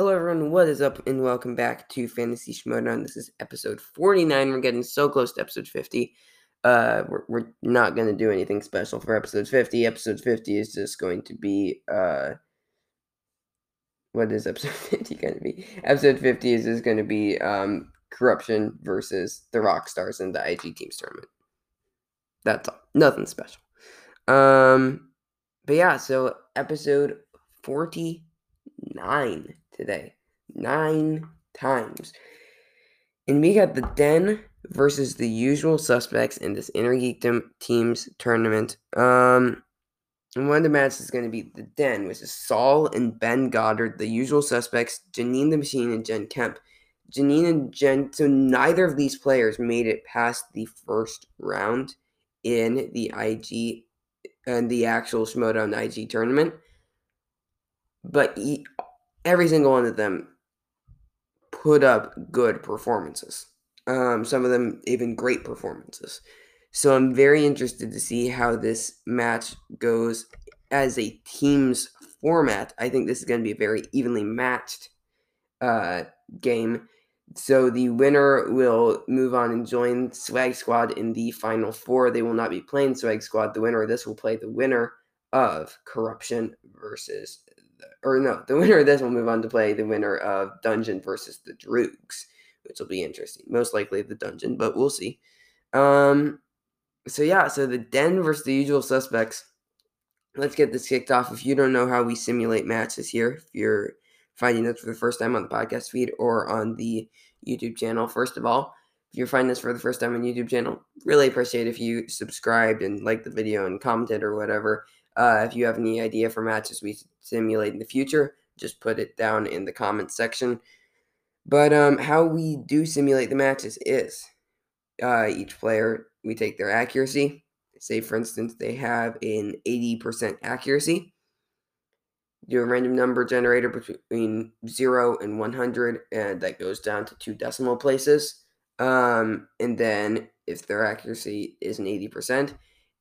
Hello, everyone. What is up, and welcome back to Fantasy Schmoedown. This is episode 49. We're getting so close to episode 50. Uh, we're, we're not going to do anything special for episode 50. Episode 50 is just going to be, uh, what is episode 50 going to be? Episode 50 is just going to be, um, corruption versus the rock stars in the IG Teams tournament. That's all. Nothing special. Um, but yeah, so episode 49 today. Nine times. And we got the Den versus the usual suspects in this Inner Geekdom Teams tournament. Um, and one of the matches is going to be the Den, which is Saul and Ben Goddard, the usual suspects, Janine the Machine and Jen Kemp. Janine and Jen, so neither of these players made it past the first round in the IG and the actual Schmoedown IG tournament. But every single one of them put up good performances. Um, some of them even great performances. So I'm very interested to see how this match goes as a team's format. I think this is going to be a very evenly matched uh, game. So the winner will move on and join Swag Squad in the final four. They will not be playing Swag Squad. The winner of this will play the winner of Corruption versus or no, the winner of this will move on to play the winner of Dungeon versus the Droogs, which will be interesting. Most likely the Dungeon, but we'll see. Um, so yeah, so the Den versus the usual suspects. Let's get this kicked off. If you don't know how we simulate matches here, if you're finding this for the first time on the podcast feed or on the YouTube channel, first of all, if you're finding this for the first time on YouTube channel, really appreciate if you subscribed and liked the video and commented or whatever. Uh, if you have any idea for matches we simulate in the future, just put it down in the comments section. But um, how we do simulate the matches is uh, each player, we take their accuracy. Say, for instance, they have an 80% accuracy. Do a random number generator between 0 and 100, and that goes down to two decimal places. Um, and then if their accuracy is an 80%,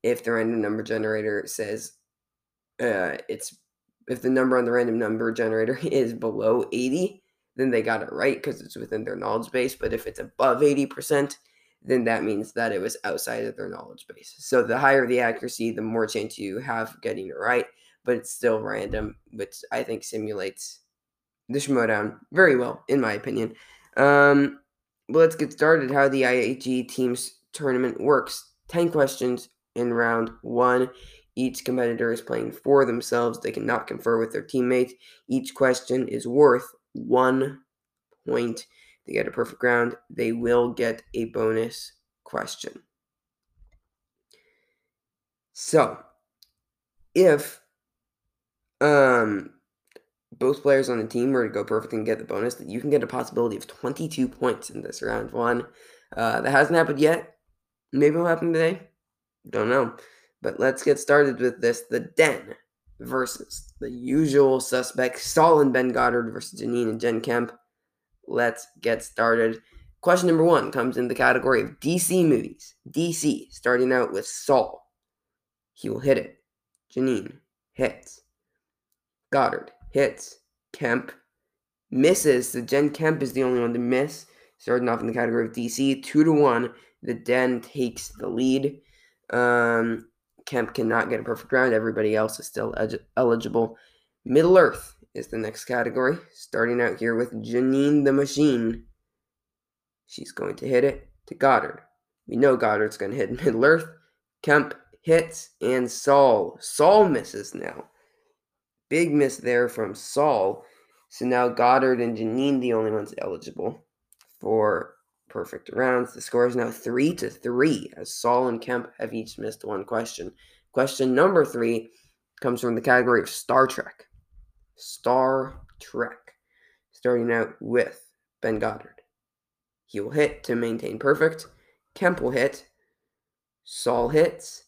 if the random number generator says uh, it's if the number on the random number generator is below 80, then they got it right because it's within their knowledge base. But if it's above 80%, then that means that it was outside of their knowledge base. So the higher the accuracy, the more chance you have getting it right, but it's still random, which I think simulates the Schmoedown very well, in my opinion. Um, let's get started how the IAG teams tournament works. 10 questions in round one. Each competitor is playing for themselves. They cannot confer with their teammates. Each question is worth one point. They get a perfect round. They will get a bonus question. So, if um both players on the team were to go perfect and get the bonus, that you can get a possibility of 22 points in this round one. Uh, that hasn't happened yet. Maybe it'll happen today. Don't know. But let's get started with this. The Den versus the usual suspects, Saul and Ben Goddard versus Janine and Jen Kemp. Let's get started. Question number one comes in the category of DC movies. DC, starting out with Saul. He will hit it. Janine hits. Goddard hits. Kemp misses. The Jen Kemp is the only one to miss. Starting off in the category of DC, two to one. The Den takes the lead. Um, Kemp cannot get a perfect round. Everybody else is still eligible. Middle Earth is the next category. Starting out here with Janine the Machine. She's going to hit it to Goddard. We know Goddard's going to hit Middle Earth. Kemp hits and Saul. Saul misses now. Big miss there from Saul. So now Goddard and Janine, the only ones eligible for perfect rounds. The score is now three to three, as Saul and Kemp have each missed one question. Question number three comes from the category of Star Trek. Star Trek. Starting out with Ben Goddard. He will hit to maintain perfect. Kemp will hit. Saul hits.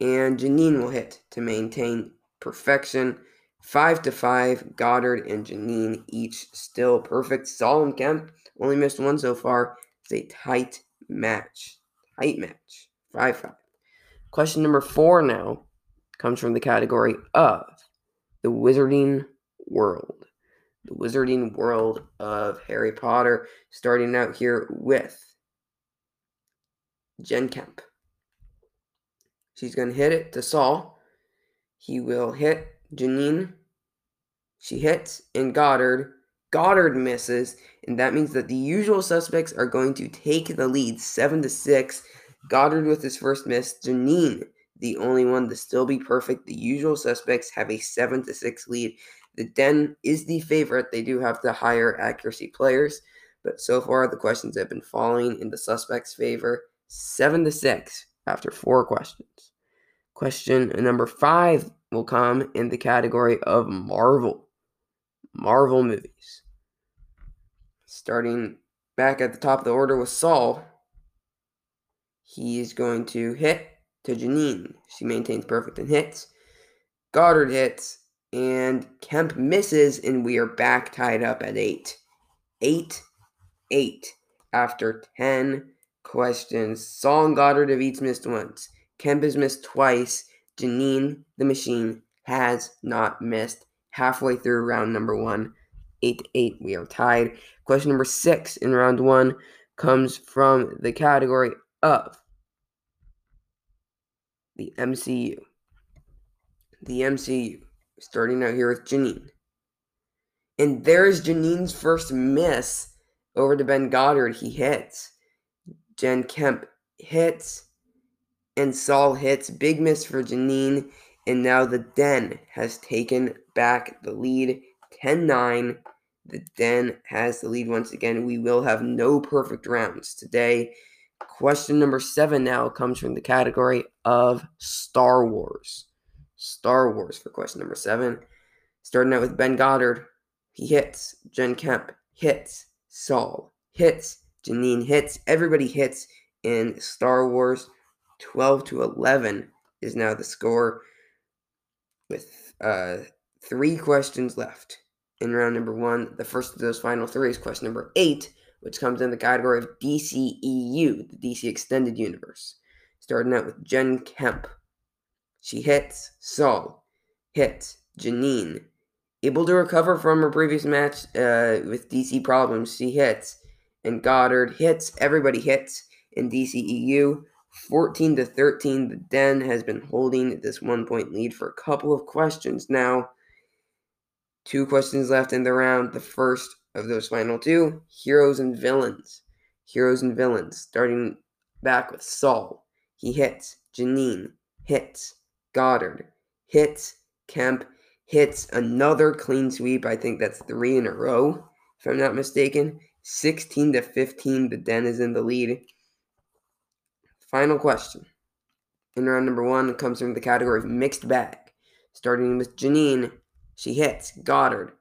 And Janine will hit to maintain perfection. Five to five, Goddard and Janine each still perfect. And Kemp only missed one so far. It's a tight match. Tight match. 5 5. Question number four now comes from the category of the Wizarding World. the wizarding world of Harry Potter, starting out here with Jen Kemp. She's going to hit it to Saul. He will hit Janine. She hits, and Goddard. Goddard misses, and that means that the usual suspects are going to take the lead 7 to 6. Goddard with his first miss. Janine, the only one to still be perfect. The usual suspects have a 7 to 6 lead. The Den is the favorite. They do have the higher accuracy players, but so far the questions have been falling in the suspects' favor. 7 to 6 after four questions. Question number 5 will come in the category of Marvel. Marvel movies. Starting back at the top of the order with Saul, he's going to hit to Janine. She maintains perfect and hits. Goddard hits, and Kemp misses, and we are back tied up at 8. 8 8 after 10 questions. Saul and Goddard have each missed once. Kemp has missed twice. Janine, the machine, has not missed halfway through round number one. 8 to 8, we are tied. Question number six in round one comes from the category of the MCU. The MCU. Starting out here with Janine. And there's Janine's first miss over to Ben Goddard. He hits. Jen Kemp hits. And Saul hits. Big miss for Janine. And now the Den has taken back the lead 10 9. The Den has the lead once again. We will have no perfect rounds today. Question number seven now comes from the category of Star Wars. Star Wars for question number seven. Starting out with Ben Goddard. He hits. Jen Kemp hits. Saul hits. Janine hits. Everybody hits in Star Wars. 12 to 11 is now the score with uh, three questions left in round number one. The first of those final three is question number eight, which comes in the category of DCEU, the DC Extended Universe. Starting out with Jen Kemp. She hits Saul, hits Janine. Able to recover from her previous match uh, with DC problems, she hits. And Goddard hits. Everybody hits in DCEU. 14 to 13, the Den has been holding this one point lead for a couple of questions now. Two questions left in the round. The first of those final two heroes and villains. Heroes and villains. Starting back with Saul. He hits. Janine hits. Goddard hits. Kemp hits another clean sweep. I think that's three in a row, if I'm not mistaken. 16 to 15, the Den is in the lead. Final question. In round number one comes from the category of mixed bag. Starting with Janine, she hits Goddard.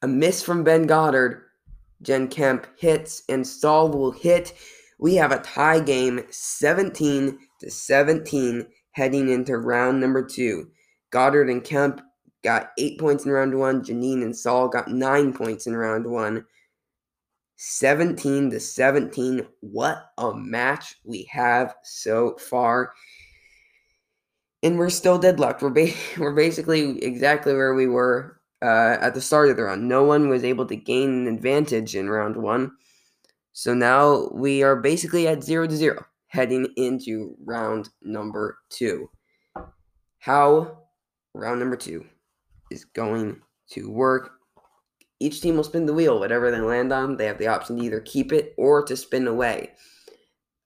A miss from Ben Goddard. Jen Kemp hits, and Saul will hit. We have a tie game, 17 to 17, heading into round number two. Goddard and Kemp got eight points in round one. Janine and Saul got nine points in round one. 17 to 17. What a match we have so far. And we're still deadlocked. We're, ba- we're basically exactly where we were uh, at the start of the round. No one was able to gain an advantage in round one. So now we are basically at 0 to 0 heading into round number two. How round number two is going to work each team will spin the wheel. Whatever they land on, they have the option to either keep it or to spin away.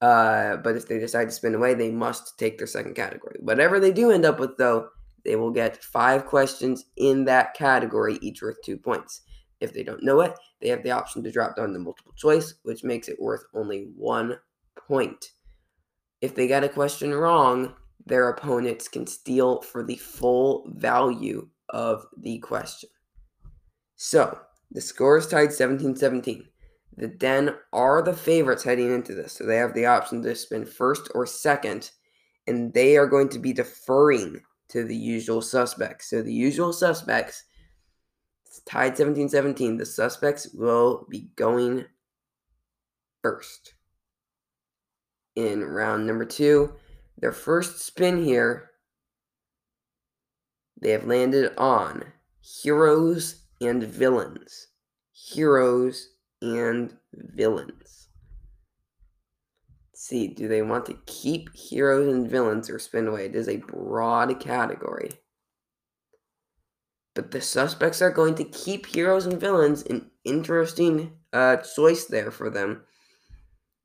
Uh, but if they decide to spin away, they must take their second category. Whatever they do end up with, though, they will get five questions in that category, each worth two points. If they don't know it, they have the option to drop down to multiple choice, which makes it worth only one point. If they get a question wrong, their opponents can steal for the full value of the question. So, the score is tied 17 17. The Den are the favorites heading into this, so they have the option to spin first or second, and they are going to be deferring to the usual suspects. So, the usual suspects, it's tied 17 17. The suspects will be going first in round number two. Their first spin here, they have landed on Heroes and villains. Heroes and villains. Let's see, do they want to keep heroes and villains or spin away? It is a broad category. But the suspects are going to keep heroes and villains. An interesting uh, choice there for them.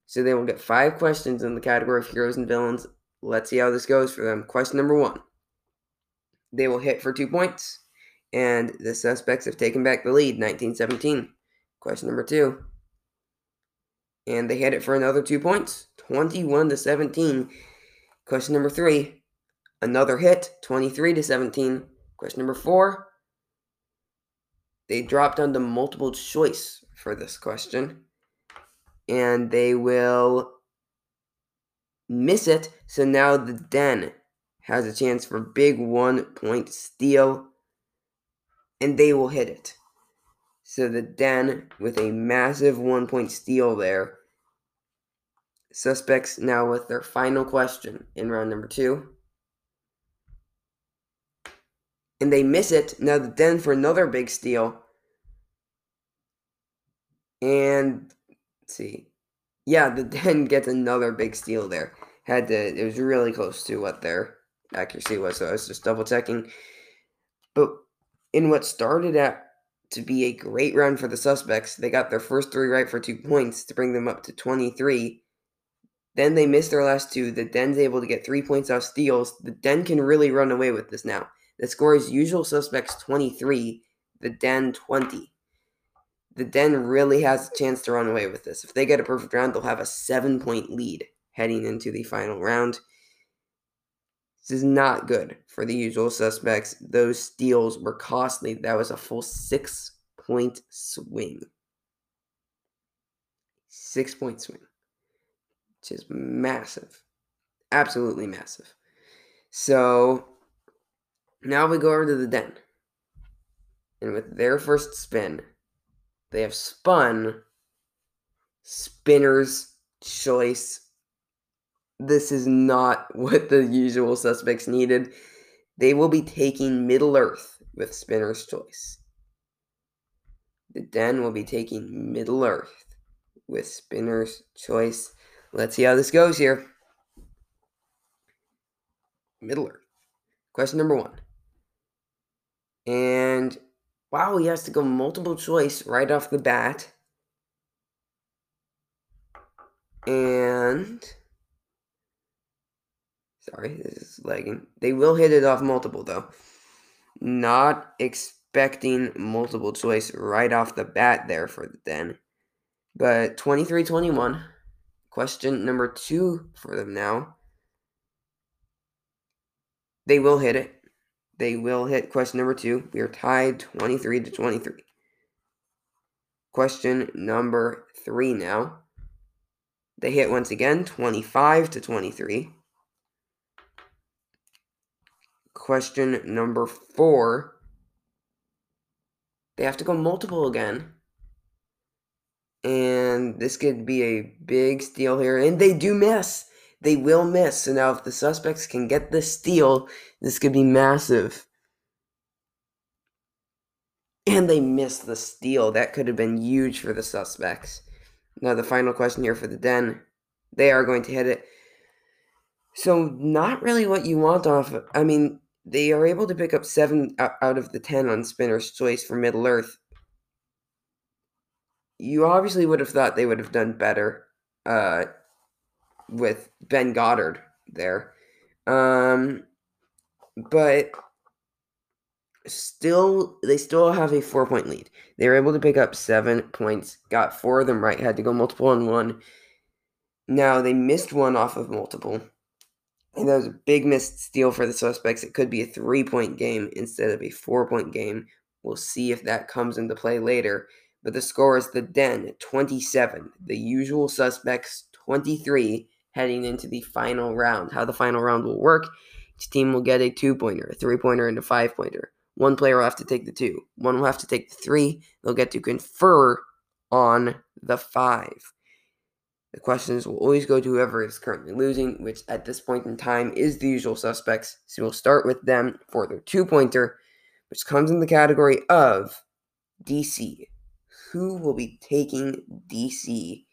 So they will get five questions in the category of heroes and villains. Let's see how this goes for them. Question number one. They will hit for two points, and the suspects have taken back the lead, 1917. Question number two. And they hit it for another two points, 21 to 17. Question number three. Another hit, 23 to 17. Question number four. They dropped onto multiple choice for this question and they will miss it. So now the Den has a chance for big one point steal, and they will hit it. So the Den with a massive one point steal there. Suspects now with their final question in round number two. And they miss it. Now the Den for another big steal. And see. Yeah, the Den gets another big steal there. Had to it was really close to what their accuracy was, so I was just double checking. But in what started at to be a great run for the suspects, they got their first three right for two points to bring them up to 23. Then they missed their last two. The Den's able to get three points off steals. The Den can really run away with this now. The score is usual suspects 23, the Den 20 the Den really has a chance to run away with this. If they get a perfect round, they'll have a seven point lead heading into the final round. This is not good for the usual suspects. Those steals were costly. That was a full six point swing. Six point swing, which is massive. Absolutely massive. So now we go over to the Den. And with their first spin, they have spun spinner's choice. This is not what the usual suspects needed. They will be taking Middle Earth with spinner's choice. The Den will be taking Middle Earth with spinner's choice. Let's see how this goes here. Middle Earth. Question number one. And Wow, he has to go multiple choice right off the bat. And sorry, this is lagging. They will hit it off multiple though. Not expecting multiple choice right off the bat there for the Den. But 23 21. Question number two for them now. They will hit it they will hit question number two. We are tied 23 to 23. Question number three now. They hit once again 25 to 23. Question number four. They have to go multiple again. And this could be a big steal here. And they do miss they will miss. So now, if the suspects can get the steal, this could be massive. And they missed the steal. That could have been huge for the suspects. Now, the final question here for the Den. They are going to hit it. So, not really what you want off. Of, I mean, they are able to pick up seven out of the ten on Spinner's Choice for Middle Earth. You obviously would have thought they would have done better. Uh, with Ben Goddard there. Um, but still, they still have a four point lead. They were able to pick up seven points, got four of them right, had to go multiple on one. Now, they missed one off of multiple. And that was a big missed steal for the suspects. It could be a three point game instead of a four point game. We'll see if that comes into play later. But the score is the Den 27, the usual suspects 23, heading into the final round. How the final round will work each team will get a two pointer, a three pointer, and a five pointer. One player will have to take the two, one will have to take the three. They'll get to confer on the five. The questions will always go to whoever is currently losing, which at this point in time is the usual suspects. So we'll start with them for their two pointer, which comes in the category of DC. Who will be taking DC?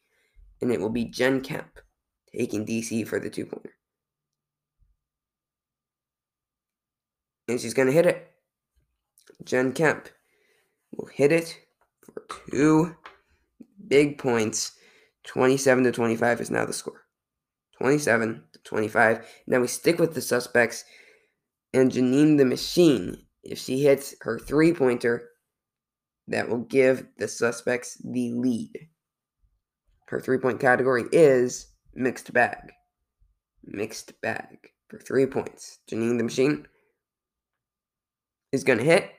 And it will be Jen Kemp taking DC for the two pointer. And she's going to hit it. Jen Kemp will hit it for two big points. 27 to 25 is now the score. 27 to 25. Now we stick with the suspects. And Janine the Machine, if she hits her three pointer, that will give the suspects the lead. Her three point category is mixed bag. Mixed bag for three points. Janine the Machine is going to hit,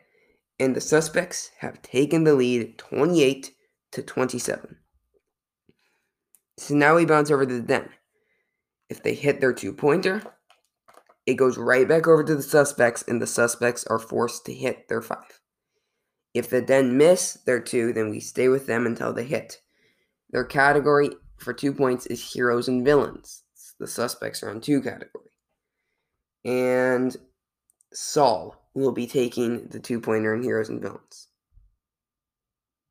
and the suspects have taken the lead 28 to 27. So now we bounce over to the den. If they hit their two pointer, it goes right back over to the suspects, and the suspects are forced to hit their five. If the den miss their two, then we stay with them until they hit. Their category for two points is heroes and villains. The suspects are on two category. And Saul will be taking the two pointer in heroes and villains.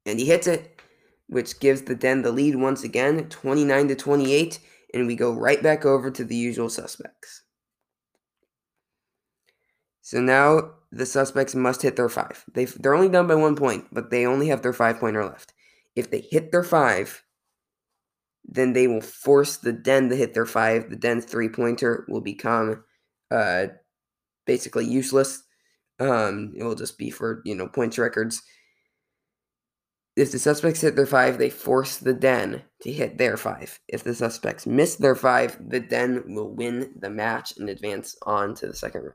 And he hits it, which gives the den the lead once again, 29 to 28, and we go right back over to the usual suspects. So now the suspects must hit their five. they they're only done by one point, but they only have their five pointer left. If they hit their five, then they will force the den to hit their five. The den's three pointer will become uh, basically useless. Um, it will just be for you know points records. If the suspects hit their five, they force the den to hit their five. If the suspects miss their five, the den will win the match and advance on to the second round.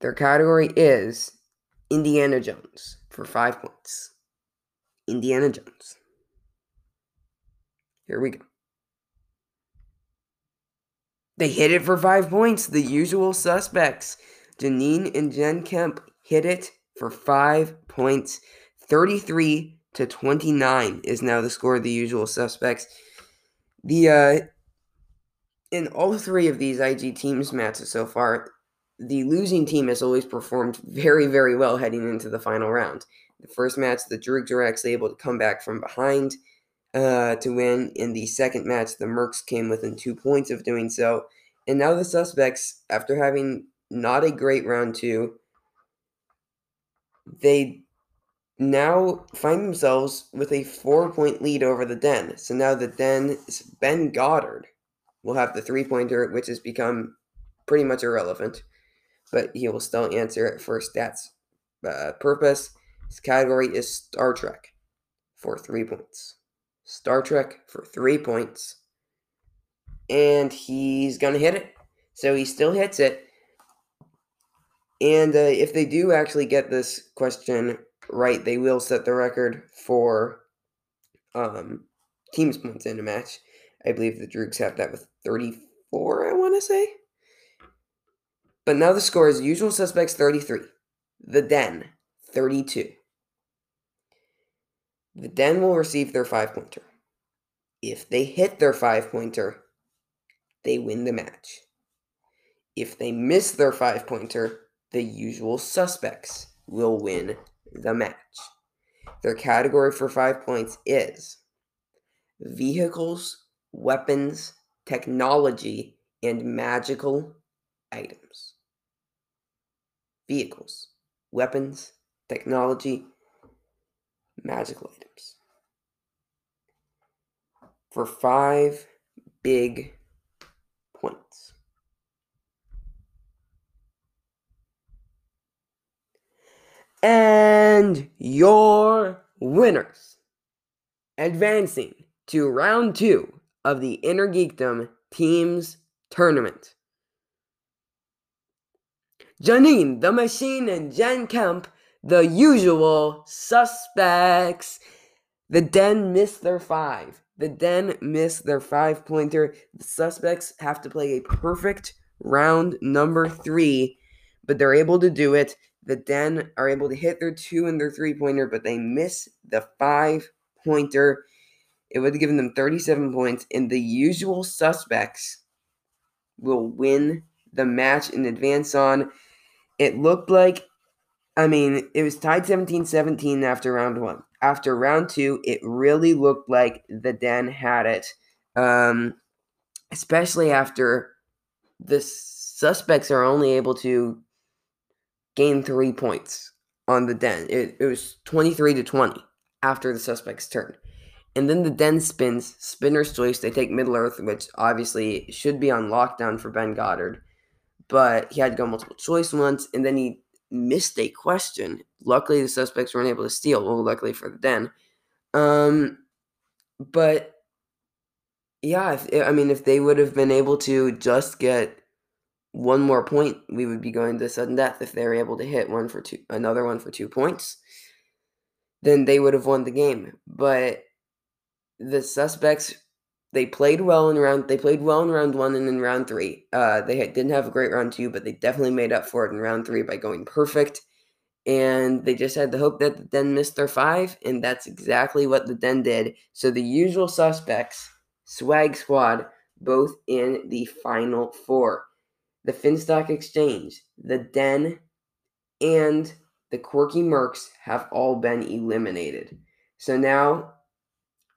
Their category is Indiana Jones for five points. Indiana Jones. Here we go. They hit it for five points. The usual suspects. Janine and Jen Kemp hit it for five points. 33 to 29 is now the score of the usual suspects. The uh in all three of these IG teams matches so far, the losing team has always performed very, very well heading into the final round. The first match, the Droogs were actually able to come back from behind uh, to win. In the second match, the Mercs came within two points of doing so. And now the suspects, after having not a great round two, they now find themselves with a four point lead over the Den. So now the Den, Ben Goddard, will have the three pointer, which has become pretty much irrelevant but he will still answer it for stats uh, purpose. His category is Star Trek for three points. Star Trek for three points. And he's going to hit it. So he still hits it. And uh, if they do actually get this question right, they will set the record for um, teams points in a match. I believe the Droogs have that with 34, I want to say. But now the score is usual suspects 33, the Den 32. The Den will receive their five pointer. If they hit their five pointer, they win the match. If they miss their five pointer, the usual suspects will win the match. Their category for five points is vehicles, weapons, technology, and magical items vehicles, weapons, technology, magical items. For five big points. And your winners advancing to round two of the Inner Geekdom Teams Tournament. Janine, the machine, and Jen Kemp, the usual suspects. The Den missed their five. The Den missed their five pointer. The suspects have to play a perfect round number three, but they're able to do it. The Den are able to hit their two and their three pointer, but they miss the five pointer. It would have given them 37 points, and the usual suspects will win the match in advance on. It looked like I mean, it was tied 17 17 after round one. After round two, it really looked like the Den had it, um, especially after the suspects are only able to gain three points on the Den. It, it was 23 to 20 after the suspect's turn. And then the Den spins, spinner's choice. They take Middle Earth, which obviously should be on lockdown for Ben Goddard. But he had to go multiple choice once, and then he missed a question. Luckily, the suspects weren't able to steal. Well, luckily for the Den. Um, but yeah, if, I mean, if they would have been able to just get one more point, we would be going to sudden death. If they were able to hit one for two, another one for two points, then they would have won the game. But the suspects they played well in round they played well in round one and in round three. Uh, they had, didn't have a great round two, but they definitely made up for it in round three by going perfect. And they just had the hope that the Den missed their five, and that's exactly what the Den did. So the usual suspects, Swag Squad, both in the final four. The Finstock Exchange, the Den, and the Quirky Mercs have all been eliminated. So now,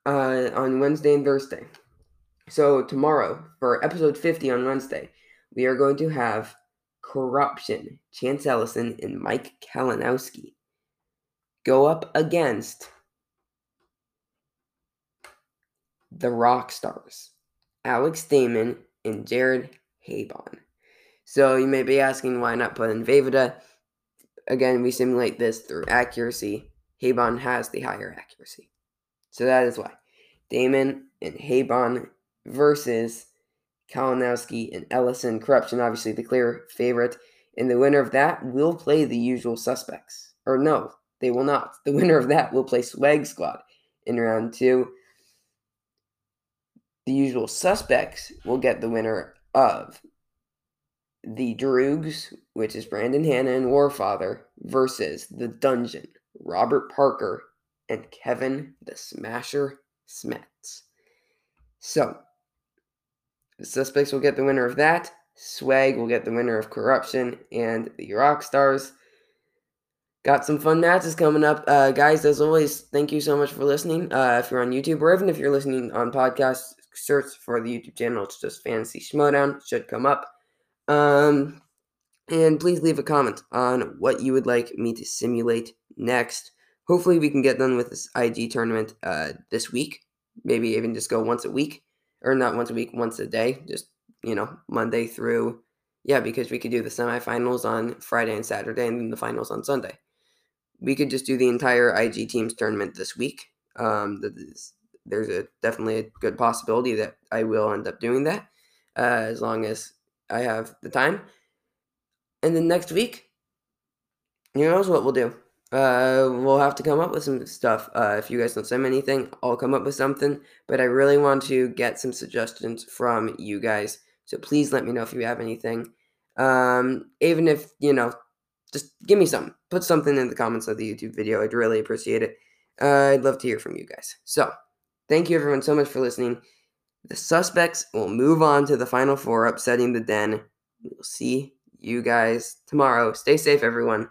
uh, on Wednesday and Thursday, so tomorrow for episode 50 on Wednesday, we are going to have Corruption, Chance Ellison and Mike Kalinowski go up against the Rock Stars, Alex Damon and Jared Habon. So you may be asking why not put in Vejvoda. Again, we simulate this through accuracy. Habon has the higher accuracy. So that is why. Damon and Habon versus Kalinowski and Ellison. Corruption, obviously the clear favorite. And the winner of that will play the usual suspects. Or no, they will not. The winner of that will play Swag Squad in round two. The usual suspects will get the winner of the Droogs, which is Brandon Hanna and Warfather, versus the Dungeon, Robert Parker and Kevin the Smasher Smets. So, the suspects will get the winner of that. Swag will get the winner of Corruption and the Rock Stars. Got some fun matches coming up. Uh, guys, as always, thank you so much for listening. Uh, if you're on YouTube or even if you're listening on podcast, search for the YouTube channel. It's just Fantasy Schmoedown. Should come up. Um, and please leave a comment on what you would like me to simulate next. Hopefully, we can get done with this IG tournament uh, this week. Maybe even just go once a week or not once a week, once a day, just you know, Monday through yeah, because we could do the semifinals on Friday and Saturday and then the finals on Sunday. We could just do the entire IG teams tournament this week. Um, there's a definitely a good possibility that I will end up doing that uh, as long as I have the time. And then next week, who knows what we'll do? Uh, we'll have to come up with some stuff. Uh, if you guys don't send me anything, I'll come up with something. But I really want to get some suggestions from you guys. So please let me know if you have anything. Um, even if, you know, just give me something. Put something in the comments of the YouTube video. I'd really appreciate it. Uh, I'd love to hear from you guys. So, thank you everyone so much for listening. The suspects will move on to the final four, upsetting the den. We'll see you guys tomorrow. Stay safe, everyone.